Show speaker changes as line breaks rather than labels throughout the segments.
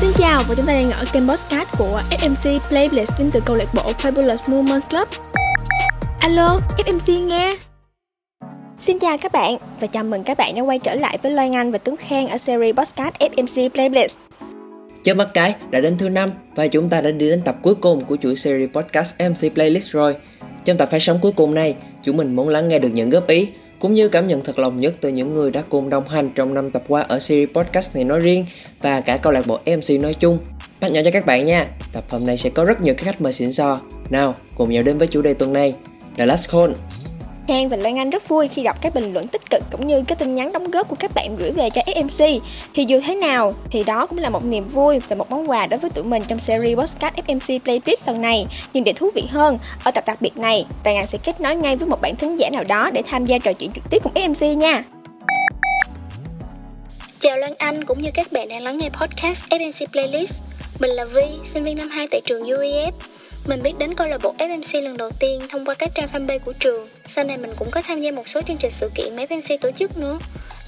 Xin chào và chúng ta đang ở kênh podcast của FMC Playlist đến từ câu lạc bộ Fabulous Movement Club. Alo, FMC nghe. Xin chào các bạn và chào mừng các bạn đã quay trở lại với Loan Anh và Tuấn Khang ở series podcast FMC Playlist.
Chớp mắt cái đã đến thứ năm và chúng ta đã đi đến tập cuối cùng của chuỗi series podcast MC Playlist rồi. Trong tập phát sóng cuối cùng này, chúng mình muốn lắng nghe được những góp ý cũng như cảm nhận thật lòng nhất từ những người đã cùng đồng hành trong năm tập qua ở series podcast này nói riêng và cả câu lạc bộ MC nói chung. Bắt nhỏ cho các bạn nha, tập hôm nay sẽ có rất nhiều các khách mời xịn sò. Nào, cùng nhau đến với chủ đề tuần này, The Last Call.
Khang và Lan Anh rất vui khi đọc các bình luận tích cực cũng như các tin nhắn đóng góp của các bạn gửi về cho FMC. Thì dù thế nào thì đó cũng là một niềm vui và một món quà đối với tụi mình trong series podcast FMC Playlist lần này. Nhưng để thú vị hơn, ở tập đặc biệt này, Lan Anh sẽ kết nối ngay với một bạn thính giả nào đó để tham gia trò chuyện trực tiếp cùng FMC nha.
Chào Lan Anh cũng như các bạn đang lắng nghe podcast FMC Playlist. Mình là Vi, sinh viên năm 2 tại trường UEF. Mình biết đến câu lạc bộ FMC lần đầu tiên thông qua các trang fanpage của trường. Sau này mình cũng có tham gia một số chương trình sự kiện mấy FMC tổ chức nữa.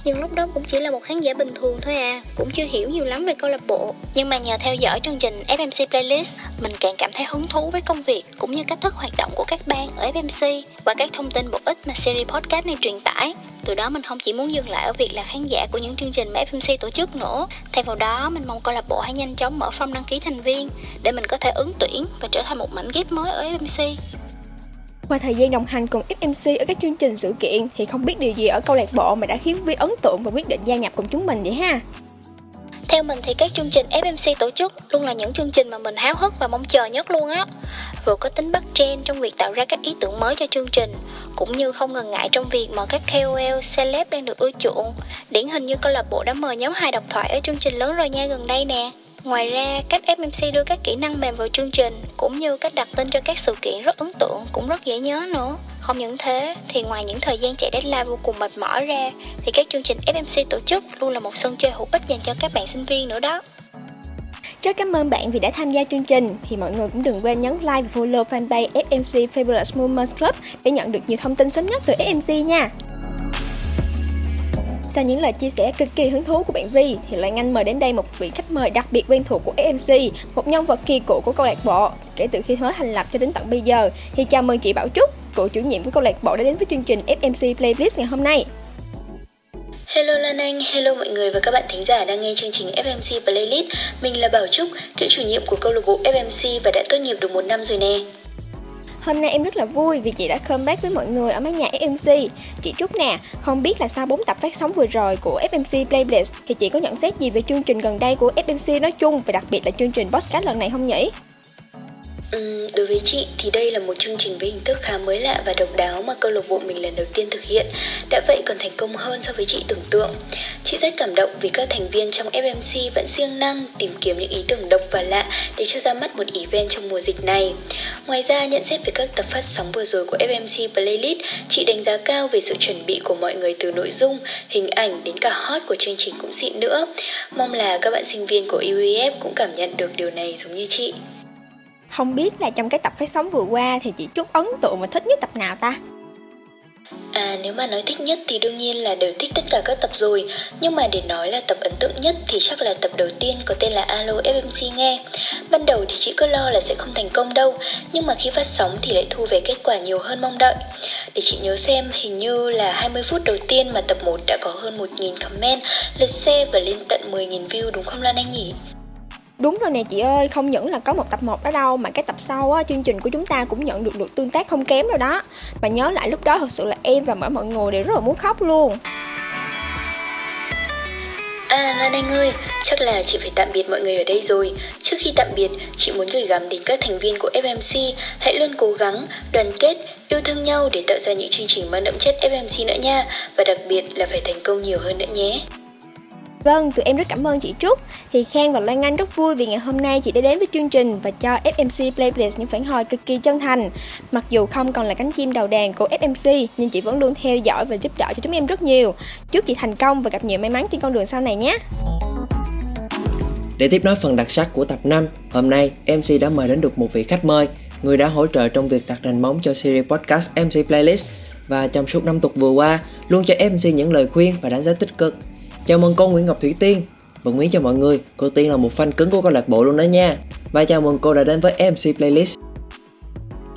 Nhưng lúc đó cũng chỉ là một khán giả bình thường thôi à, cũng chưa hiểu nhiều lắm về câu lạc bộ. Nhưng mà nhờ theo dõi chương trình FMC Playlist, mình càng cảm thấy hứng thú với công việc cũng như cách thức hoạt động của các ban ở FMC và các thông tin bổ ích mà series podcast này truyền tải. Từ đó mình không chỉ muốn dừng lại ở việc là khán giả của những chương trình mà FMC tổ chức nữa. Thay vào đó, mình mong câu lạc bộ hãy nhanh chóng mở phong đăng ký thành viên để mình có thể ứng tuyển và trở thành một mảnh ghép mới ở FMC.
Qua thời gian đồng hành cùng FMC ở các chương trình sự kiện thì không biết điều gì ở câu lạc bộ mà đã khiến Vi ấn tượng và quyết định gia nhập cùng chúng mình vậy ha.
Theo mình thì các chương trình FMC tổ chức luôn là những chương trình mà mình háo hức và mong chờ nhất luôn á. Vừa có tính bắt trend trong việc tạo ra các ý tưởng mới cho chương trình, cũng như không ngần ngại trong việc mà các KOL, celeb đang được ưa chuộng. Điển hình như câu lạc bộ đã mời nhóm hai độc thoại ở chương trình lớn rồi nha gần đây nè. Ngoài ra, cách FMC đưa các kỹ năng mềm vào chương trình cũng như cách đặt tên cho các sự kiện rất ấn tượng, cũng rất dễ nhớ nữa. Không những thế, thì ngoài những thời gian chạy deadline vô cùng mệt mỏi ra, thì các chương trình FMC tổ chức luôn là một sân chơi hữu ích dành cho các bạn sinh viên nữa đó.
Rất cảm ơn bạn vì đã tham gia chương trình. Thì mọi người cũng đừng quên nhấn like và follow fanpage FMC Fabulous movement Club để nhận được nhiều thông tin sớm nhất từ FMC nha. Sau những lời chia sẻ cực kỳ hứng thú của bạn Vi thì Loan Anh mời đến đây một vị khách mời đặc biệt quen thuộc của FMC, một nhân vật kỳ cựu của câu lạc bộ. Kể từ khi mới thành lập cho đến tận bây giờ thì chào mừng chị Bảo Trúc, cựu chủ nhiệm của câu lạc bộ đã đến với chương trình FMC Playlist ngày hôm nay.
Hello Lan Anh, hello mọi người và các bạn thính giả đang nghe chương trình FMC Playlist. Mình là Bảo Trúc, cựu chủ nhiệm của câu lạc bộ FMC và đã tốt nghiệp được một năm rồi nè.
Hôm nay em rất là vui vì chị đã comeback với mọi người ở mái nhà FMC. Chị Trúc nè, không biết là sau 4 tập phát sóng vừa rồi của FMC Playlist thì chị có nhận xét gì về chương trình gần đây của FMC nói chung và đặc biệt là chương trình podcast lần này không nhỉ?
Ừ, đối với chị thì đây là một chương trình với hình thức khá mới lạ và độc đáo mà câu lạc bộ mình lần đầu tiên thực hiện. Đã vậy còn thành công hơn so với chị tưởng tượng. Chị rất cảm động vì các thành viên trong FMC vẫn siêng năng tìm kiếm những ý tưởng độc và lạ để cho ra mắt một event trong mùa dịch này. Ngoài ra nhận xét về các tập phát sóng vừa rồi của FMC Playlist chị đánh giá cao về sự chuẩn bị của mọi người từ nội dung hình ảnh đến cả hot của chương trình cũng xịn nữa. Mong là các bạn sinh viên của UEF cũng cảm nhận được điều này giống như chị
không biết là trong cái tập phát sóng vừa qua thì chị Trúc ấn tượng và thích nhất tập nào ta?
À nếu mà nói thích nhất thì đương nhiên là đều thích tất cả các tập rồi Nhưng mà để nói là tập ấn tượng nhất thì chắc là tập đầu tiên có tên là Alo FMC nghe Ban đầu thì chị cứ lo là sẽ không thành công đâu Nhưng mà khi phát sóng thì lại thu về kết quả nhiều hơn mong đợi Để chị nhớ xem hình như là 20 phút đầu tiên mà tập 1 đã có hơn 1.000 comment, lượt share và lên tận 10.000 view đúng không Lan Anh nhỉ?
Đúng rồi nè chị ơi, không những là có một tập 1 đó đâu mà cái tập sau á, chương trình của chúng ta cũng nhận được lượt tương tác không kém rồi đó. Mà nhớ lại lúc đó thật sự là em và mọi người đều rất là muốn khóc luôn.
À Lan Anh ơi, chắc là chị phải tạm biệt mọi người ở đây rồi. Trước khi tạm biệt, chị muốn gửi gắm đến các thành viên của FMC hãy luôn cố gắng, đoàn kết, yêu thương nhau để tạo ra những chương trình mang đậm chất FMC nữa nha. Và đặc biệt là phải thành công nhiều hơn nữa nhé.
Vâng, tụi em rất cảm ơn chị Trúc. Thì Khang và Loan Anh rất vui vì ngày hôm nay chị đã đến với chương trình và cho FMC Playlist những phản hồi cực kỳ chân thành. Mặc dù không còn là cánh chim đầu đàn của FMC, nhưng chị vẫn luôn theo dõi và giúp đỡ cho chúng em rất nhiều. Chúc chị thành công và gặp nhiều may mắn trên con đường sau này nhé.
Để tiếp nối phần đặc sắc của tập 5, hôm nay MC đã mời đến được một vị khách mời, người đã hỗ trợ trong việc đặt nền móng cho series podcast MC Playlist và trong suốt năm tục vừa qua luôn cho MC những lời khuyên và đánh giá tích cực Chào mừng cô Nguyễn Ngọc Thủy Tiên. Và Nguyễn chào mọi người, cô Tiên là một fan cứng của câu lạc bộ luôn đó nha. Và chào mừng cô đã đến với MC Playlist.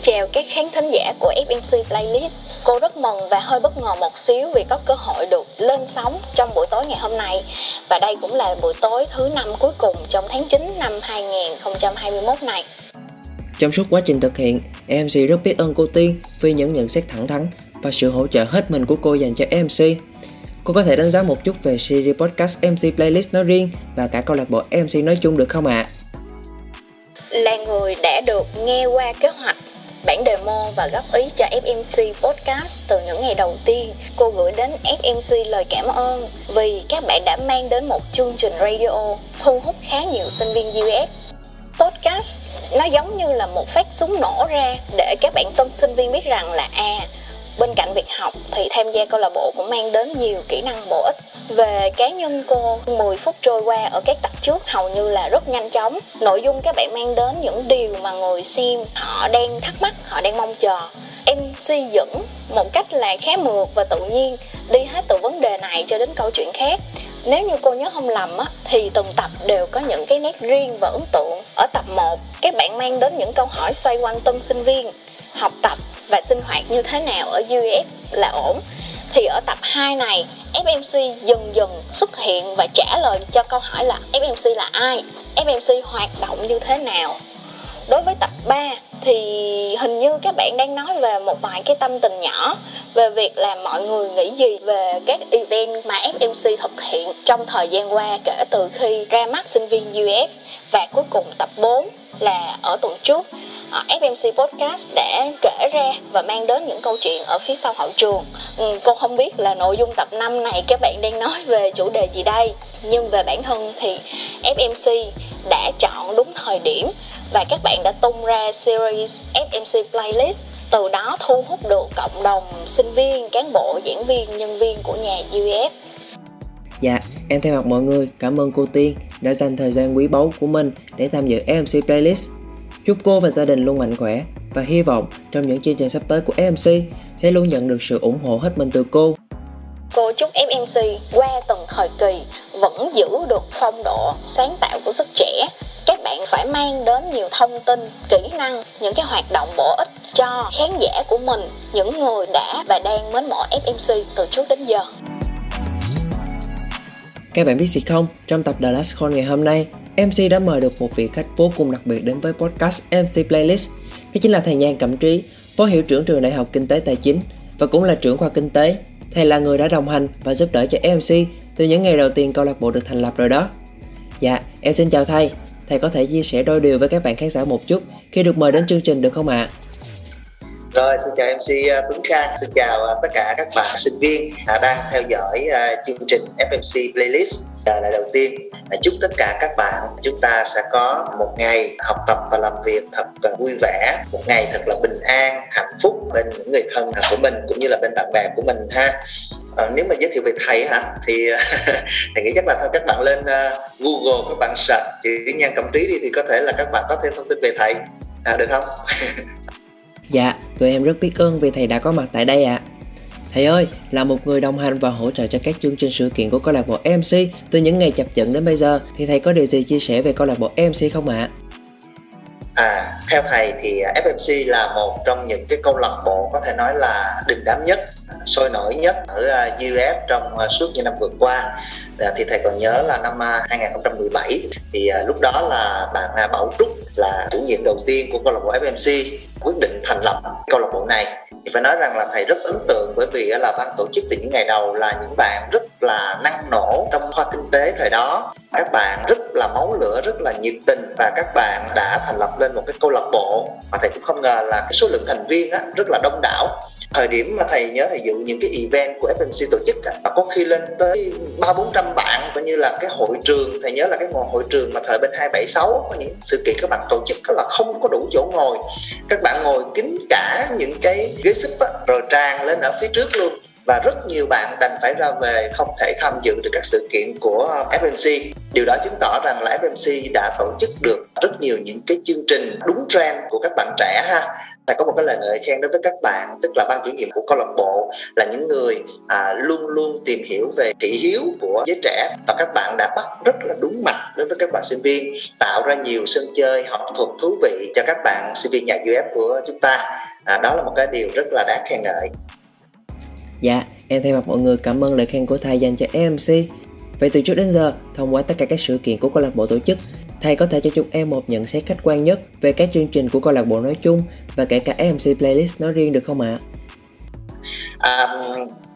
Chào các khán thính giả của FMC Playlist. Cô rất mừng và hơi bất ngờ một xíu vì có cơ hội được lên sóng trong buổi tối ngày hôm nay. Và đây cũng là buổi tối thứ năm cuối cùng trong tháng 9 năm 2021 này.
Trong suốt quá trình thực hiện, MC rất biết ơn cô Tiên vì những nhận xét thẳng thắn và sự hỗ trợ hết mình của cô dành cho MC. Cô có thể đánh giá một chút về series podcast MC Playlist nói riêng và cả câu lạc bộ MC nói chung được không ạ? À?
Là người đã được nghe qua kế hoạch, bản demo và góp ý cho FMC Podcast từ những ngày đầu tiên. Cô gửi đến FMC lời cảm ơn vì các bạn đã mang đến một chương trình radio thu hút khá nhiều sinh viên US. Podcast nó giống như là một phát súng nổ ra để các bạn tân sinh viên biết rằng là à bên cạnh việc học thì tham gia câu lạc bộ cũng mang đến nhiều kỹ năng bổ ích. Về cá nhân cô 10 phút trôi qua ở các tập trước hầu như là rất nhanh chóng. Nội dung các bạn mang đến những điều mà người xem họ đang thắc mắc họ đang mong chờ. Em suy dẫn một cách là khá mượt và tự nhiên đi hết từ vấn đề này cho đến câu chuyện khác. Nếu như cô nhớ không lầm á, thì từng tập đều có những cái nét riêng và ấn tượng. Ở tập 1, các bạn mang đến những câu hỏi xoay quanh tân sinh viên, học tập và sinh hoạt như thế nào ở UF là ổn. Thì ở tập 2 này FMC dần dần xuất hiện và trả lời cho câu hỏi là FMC là ai, FMC hoạt động như thế nào. Đối với tập 3 thì hình như các bạn đang nói về một vài cái tâm tình nhỏ về việc là mọi người nghĩ gì về các event mà FMC thực hiện trong thời gian qua kể từ khi ra mắt sinh viên UF và cuối cùng tập 4 là ở tuần trước. Ờ, FMC Podcast đã kể ra và mang đến những câu chuyện ở phía sau hậu trường. Ừ, cô không biết là nội dung tập 5 này các bạn đang nói về chủ đề gì đây, nhưng về bản thân thì FMC đã chọn đúng thời điểm và các bạn đã tung ra series FMC Playlist từ đó thu hút được cộng đồng sinh viên, cán bộ, giảng viên, nhân viên của nhà UF.
Dạ, em thay mặt mọi người cảm ơn cô Tiên đã dành thời gian quý báu của mình để tham dự FMC Playlist Chúc cô và gia đình luôn mạnh khỏe và hy vọng trong những chương trình sắp tới của FMC sẽ luôn nhận được sự ủng hộ hết mình từ cô.
Cô chúc FMC qua từng thời kỳ vẫn giữ được phong độ sáng tạo của sức trẻ. Các bạn phải mang đến nhiều thông tin, kỹ năng, những cái hoạt động bổ ích cho khán giả của mình, những người đã và đang mến mộ FMC từ trước đến giờ.
Các bạn biết gì không, trong tập The Last Call ngày hôm nay, MC đã mời được một vị khách vô cùng đặc biệt đến với podcast MC Playlist. Đó chính là thầy Nhan Cẩm Trí, Phó Hiệu trưởng trường Đại học Kinh tế Tài chính và cũng là trưởng khoa Kinh tế. Thầy là người đã đồng hành và giúp đỡ cho MC từ những ngày đầu tiên câu lạc bộ được thành lập rồi đó. Dạ, em xin chào thầy. Thầy có thể chia sẻ đôi điều với các bạn khán giả một chút khi được mời đến chương trình được không ạ? À?
Rồi, xin chào MC à, Tuấn Khang, xin chào à, tất cả các bạn sinh viên à, đang theo dõi chương trình FMC Playlist. Là đầu tiên, chúc tất cả các bạn chúng ta sẽ có một ngày học tập và làm việc thật vui vẻ, một ngày thật là bình an, hạnh phúc bên những người thân của mình cũng như là bên bạn bè của mình ha. À, nếu mà giới thiệu về thầy hả thì thầy nghĩ chắc là thôi các bạn lên uh, Google các bạn search chữ nhan cẩm trí đi thì có thể là các bạn có thêm thông tin về thầy à, được không
Dạ, tụi em rất biết ơn vì thầy đã có mặt tại đây ạ. À. Thầy ơi, là một người đồng hành và hỗ trợ cho các chương trình sự kiện của câu lạc bộ MC từ những ngày chập chững đến bây giờ thì thầy có điều gì chia sẻ về câu lạc bộ MC không ạ?
À? à, theo thầy thì FMC là một trong những cái câu lạc bộ có thể nói là đình đám nhất, sôi nổi nhất ở à, UF trong à, suốt những năm vừa qua. À, thì thầy còn nhớ là năm à, 2017 thì à, lúc đó là bạn à, Bảo Trúc là chủ nhiệm đầu tiên của câu lạc bộ FMC quyết định thành lập câu lạc bộ này. Thì phải nói rằng là thầy rất ấn tượng bởi vì là ban tổ chức từ những ngày đầu là những bạn rất là năng nổ trong khoa kinh tế thời đó. Các bạn rất là máu lửa rất là nhiệt tình và các bạn đã thành lập lên một cái câu lạc bộ. Mà thầy cũng không ngờ là cái số lượng thành viên á, rất là đông đảo thời điểm mà thầy nhớ thầy dự những cái event của FNC tổ chức à, có khi lên tới ba bốn trăm bạn coi như là cái hội trường thầy nhớ là cái ngồi hội trường mà thời bên 276 có những sự kiện các bạn tổ chức là không có đủ chỗ ngồi. Các bạn ngồi kín cả những cái ghế xích rồi tràn lên ở phía trước luôn. Và rất nhiều bạn đành phải ra về không thể tham dự được các sự kiện của FMC. Điều đó chứng tỏ rằng là FMC đã tổ chức được rất nhiều những cái chương trình đúng trend của các bạn trẻ ha phải có một cái lời ngợi khen đối với các bạn tức là ban chủ nhiệm của câu lạc bộ là những người à, luôn luôn tìm hiểu về thị hiếu của giới trẻ. Và các bạn đã bắt rất là đúng mạch đối với các bạn sinh viên tạo ra nhiều sân chơi học thuật thú vị cho các bạn sinh viên nhà UF của chúng ta. À, đó là một cái điều rất là đáng khen ngợi.
Dạ, em thay mặt mọi người cảm ơn lời khen của thầy dành cho MC. Vậy từ trước đến giờ, thông qua tất cả các sự kiện của câu lạc bộ tổ chức, thầy có thể cho chúng em một nhận xét khách quan nhất về các chương trình của câu lạc bộ nói chung và kể cả MC Playlist nói riêng được không ạ?
À,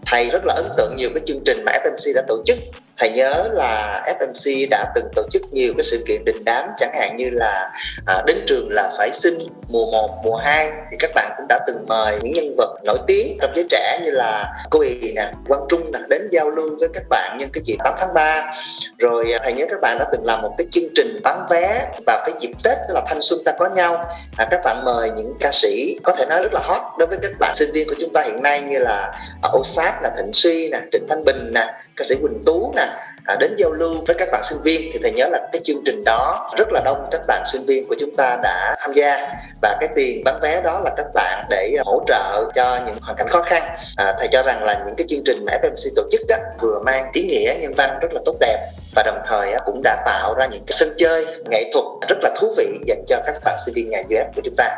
thầy rất là ấn tượng nhiều cái chương trình mà FMC đã tổ chức thầy nhớ là FMC đã từng tổ chức nhiều cái sự kiện đình đám chẳng hạn như là à, đến trường là phải xin mùa 1, mùa 2 thì các bạn cũng đã từng mời những nhân vật nổi tiếng trong giới trẻ như là cô Ý nè, Quang Trung nè đến giao lưu với các bạn nhân cái dịp 8 tháng 3 rồi à, thầy nhớ các bạn đã từng làm một cái chương trình bán vé vào cái dịp Tết đó là thanh xuân ta có nhau. À, các bạn mời những ca sĩ có thể nói rất là hot đối với các bạn sinh viên của chúng ta hiện nay như là à, Osat là Thịnh Suy nè Trịnh Thanh Bình nè ca sĩ Quỳnh Tú nè à, đến giao lưu với các bạn sinh viên. Thì thầy nhớ là cái chương trình đó rất là đông các bạn sinh viên của chúng ta đã tham gia. Và cái tiền bán vé đó là các bạn để hỗ trợ cho những hoàn cảnh khó khăn. À, thầy cho rằng là những cái chương trình mà FMC tổ chức đó vừa mang ý nghĩa nhân văn rất là tốt đẹp và đồng thời cũng đã tạo ra những cái sân chơi nghệ thuật rất là thú vị dành cho các bạn sinh viên nhà UF của chúng ta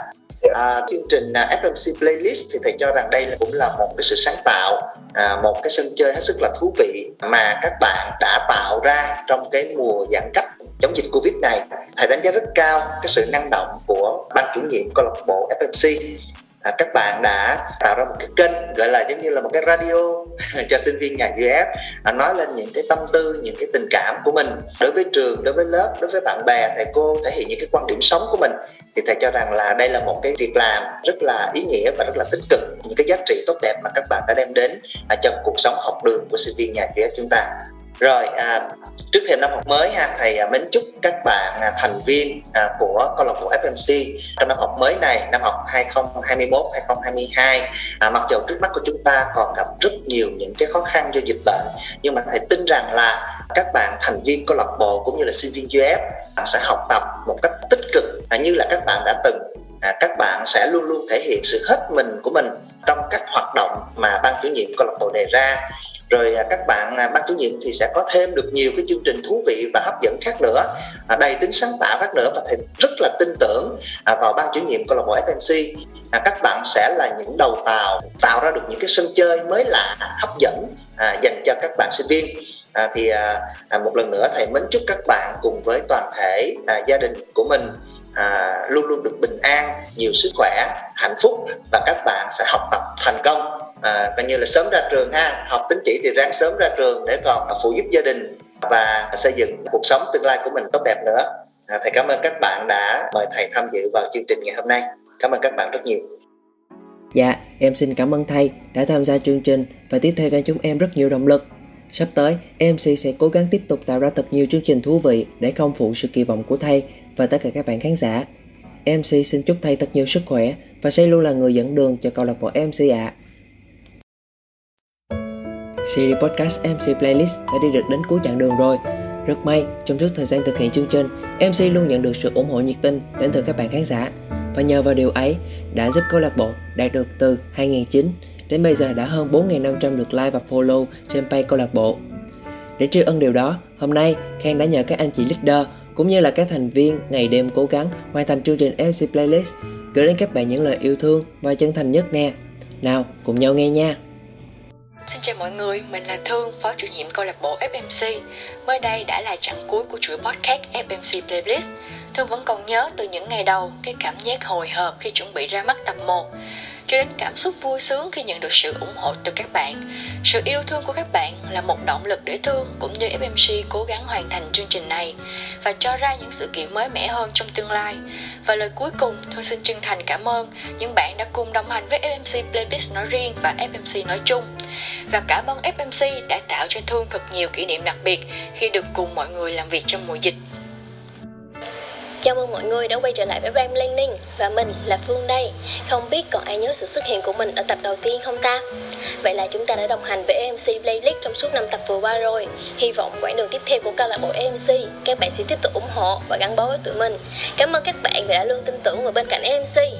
à, chương trình à, FMC Playlist thì thầy cho rằng đây là cũng là một cái sự sáng tạo à, một cái sân chơi hết sức là thú vị mà các bạn đã tạo ra trong cái mùa giãn cách chống dịch Covid này. Thầy đánh giá rất cao cái sự năng động của ban chủ nhiệm câu lạc bộ FMC à, các bạn đã tạo ra một cái kênh gọi là giống như là một cái radio cho sinh viên nhà UF à, nói lên những cái tâm tư những cái tình cảm của mình. Đối với trường đối với lớp đối với bạn bè thầy cô thể hiện những cái quan điểm sống của mình. Thì thầy cho rằng là đây là một cái việc làm rất là ý nghĩa và rất là tích cực những cái giá trị tốt đẹp mà các bạn đã đem đến à, cho cuộc sống học đường của sinh viên nhà UF chúng ta rồi à, trước thềm năm học mới ha thầy à, mến chúc các bạn à, thành viên à, của câu lạc bộ FMC trong năm học mới này năm học 2021 2022 à, mặc dù trước mắt của chúng ta còn gặp rất nhiều những cái khó khăn do dịch bệnh nhưng mà thầy tin rằng là các bạn thành viên câu lạc bộ cũng như là sinh viên UF à, sẽ học tập một cách tích cực à, như là các bạn đã từng. À, các bạn sẽ luôn luôn thể hiện sự hết mình của mình trong các hoạt động mà ban chủ nhiệm câu lạc bộ đề ra rồi à, các bạn à, ban chủ nhiệm thì sẽ có thêm được nhiều cái chương trình thú vị và hấp dẫn khác nữa. À, đầy tính sáng tạo khác nữa và thầy rất là tin tưởng vào ban chủ nhiệm câu lạc bộ FMC các bạn sẽ là những đầu tàu tạo ra được những cái sân chơi mới lạ hấp dẫn dành cho các bạn sinh viên. À, thì à, một lần nữa thầy mến chúc các bạn cùng với toàn thể à, gia đình của mình à, luôn luôn được bình an nhiều sức khỏe hạnh phúc và các bạn sẽ học tập thành công à, coi như là sớm ra trường ha học tín chỉ thì ráng sớm ra trường để còn phụ giúp gia đình và xây dựng cuộc sống tương lai của mình tốt đẹp nữa à, thầy cảm ơn các bạn đã mời thầy tham dự vào chương trình ngày hôm nay cảm ơn các bạn rất nhiều
Dạ, em xin cảm ơn thầy đã tham gia chương trình và tiếp theo cho chúng em rất nhiều động lực. Sắp tới, MC sẽ cố gắng tiếp tục tạo ra thật nhiều chương trình thú vị để không phụ sự kỳ vọng của thầy và tất cả các bạn khán giả. MC xin chúc thầy thật nhiều sức khỏe và sẽ luôn là người dẫn đường cho câu lạc bộ MC ạ. À. Series podcast MC Playlist đã đi được đến cuối chặng đường rồi. Rất may, trong suốt thời gian thực hiện chương trình, MC luôn nhận được sự ủng hộ nhiệt tình đến từ các bạn khán giả. Và nhờ vào điều ấy đã giúp câu lạc bộ đạt được từ 2009 đến bây giờ đã hơn 4.500 lượt like và follow trên page câu lạc bộ. Để tri ân điều đó, hôm nay Khang đã nhờ các anh chị leader cũng như là các thành viên ngày đêm cố gắng hoàn thành chương trình MC Playlist gửi đến các bạn những lời yêu thương và chân thành nhất nè. Nào, cùng nhau nghe nha.
Xin chào mọi người, mình là Thương, phó chủ nhiệm câu lạc bộ FMC. Mới đây đã là chặng cuối của chuỗi podcast FMC Playlist. Thương vẫn còn nhớ từ những ngày đầu cái cảm giác hồi hộp khi chuẩn bị ra mắt tập 1 cho đến cảm xúc vui sướng khi nhận được sự ủng hộ từ các bạn. Sự yêu thương của các bạn là một động lực để Thương cũng như FMC cố gắng hoàn thành chương trình này và cho ra những sự kiện mới mẻ hơn trong tương lai. Và lời cuối cùng, Thương xin chân thành cảm ơn những bạn đã cùng đồng hành với FMC Playlist nói riêng và FMC nói chung. Và cảm ơn FMC đã tạo cho Thương thật nhiều kỷ niệm đặc biệt khi được cùng mọi người làm việc trong mùa dịch.
Chào mừng mọi người đã quay trở lại với Bang Landing Và mình là Phương đây. Không biết còn ai nhớ sự xuất hiện của mình ở tập đầu tiên không ta? Vậy là chúng ta đã đồng hành với AMC Playlist trong suốt 5 tập vừa qua rồi. Hy vọng quãng đường tiếp theo của câu lạc bộ AMC Các bạn sẽ tiếp tục ủng hộ và gắn bó với tụi mình. Cảm ơn các bạn vì đã luôn tin tưởng vào bên cạnh AMC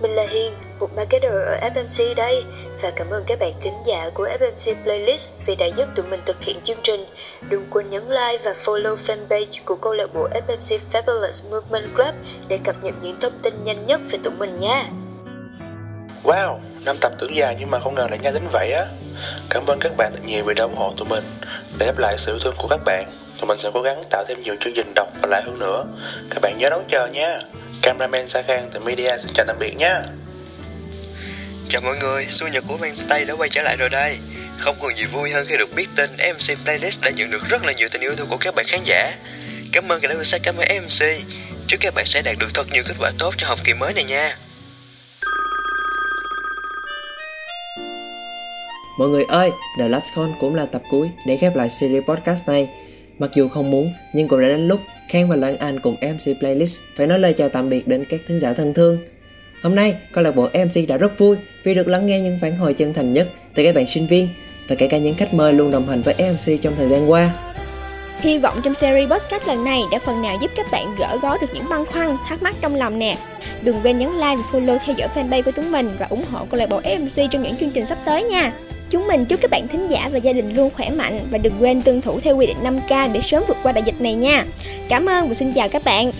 Mình là Hiền, một marketer ở FMC đây và cảm ơn các bạn thính giả của FMC Playlist vì đã giúp tụi mình thực hiện chương trình. Đừng quên nhấn like và follow fanpage của câu lạc bộ FMC Fabulous Movement Club để cập nhật những thông tin nhanh nhất về tụi mình nha.
Wow, năm tập tưởng dài nhưng mà không ngờ lại nhanh đến vậy á. Cảm ơn các bạn thật nhiều vì đã ủng hộ tụi mình. Để đáp lại sự yêu thương của các bạn, tụi mình sẽ cố gắng tạo thêm nhiều chương trình độc và lạ hơn nữa. Các bạn nhớ đón chờ nha. Cameraman Sa Khang từ Media xin chào tạm biệt nha.
Chào mọi người, Xuân Nhật của Mainstay đã quay trở lại rồi đây. Không còn gì vui hơn khi được biết tin MC Playlist đã nhận được rất là nhiều tình yêu thương của các bạn khán giả. Cảm ơn các đã cảm ơn MC. Chúc các bạn sẽ đạt được thật nhiều kết quả tốt cho học kỳ mới này nha. Mọi người ơi, The Last Con cũng là tập cuối để khép lại series podcast này. Mặc dù không muốn, nhưng cũng đã đến lúc Khang và Lan Anh cùng MC Playlist phải nói lời chào tạm biệt đến các thính giả thân thương. Hôm nay, câu lạc bộ MC đã rất vui vì được lắng nghe những phản hồi chân thành nhất từ các bạn sinh viên và kể cả những khách mời luôn đồng hành với MC trong thời gian qua.
Hy vọng trong series podcast lần này đã phần nào giúp các bạn gỡ gó được những băn khoăn, thắc mắc trong lòng nè. Đừng quên nhấn like và follow theo dõi fanpage của chúng mình và ủng hộ câu lạc bộ MC trong những chương trình sắp tới nha. Chúng mình chúc các bạn thính giả và gia đình luôn khỏe mạnh và đừng quên tuân thủ theo quy định 5K để sớm vượt qua đại dịch này nha. Cảm ơn và xin chào các bạn.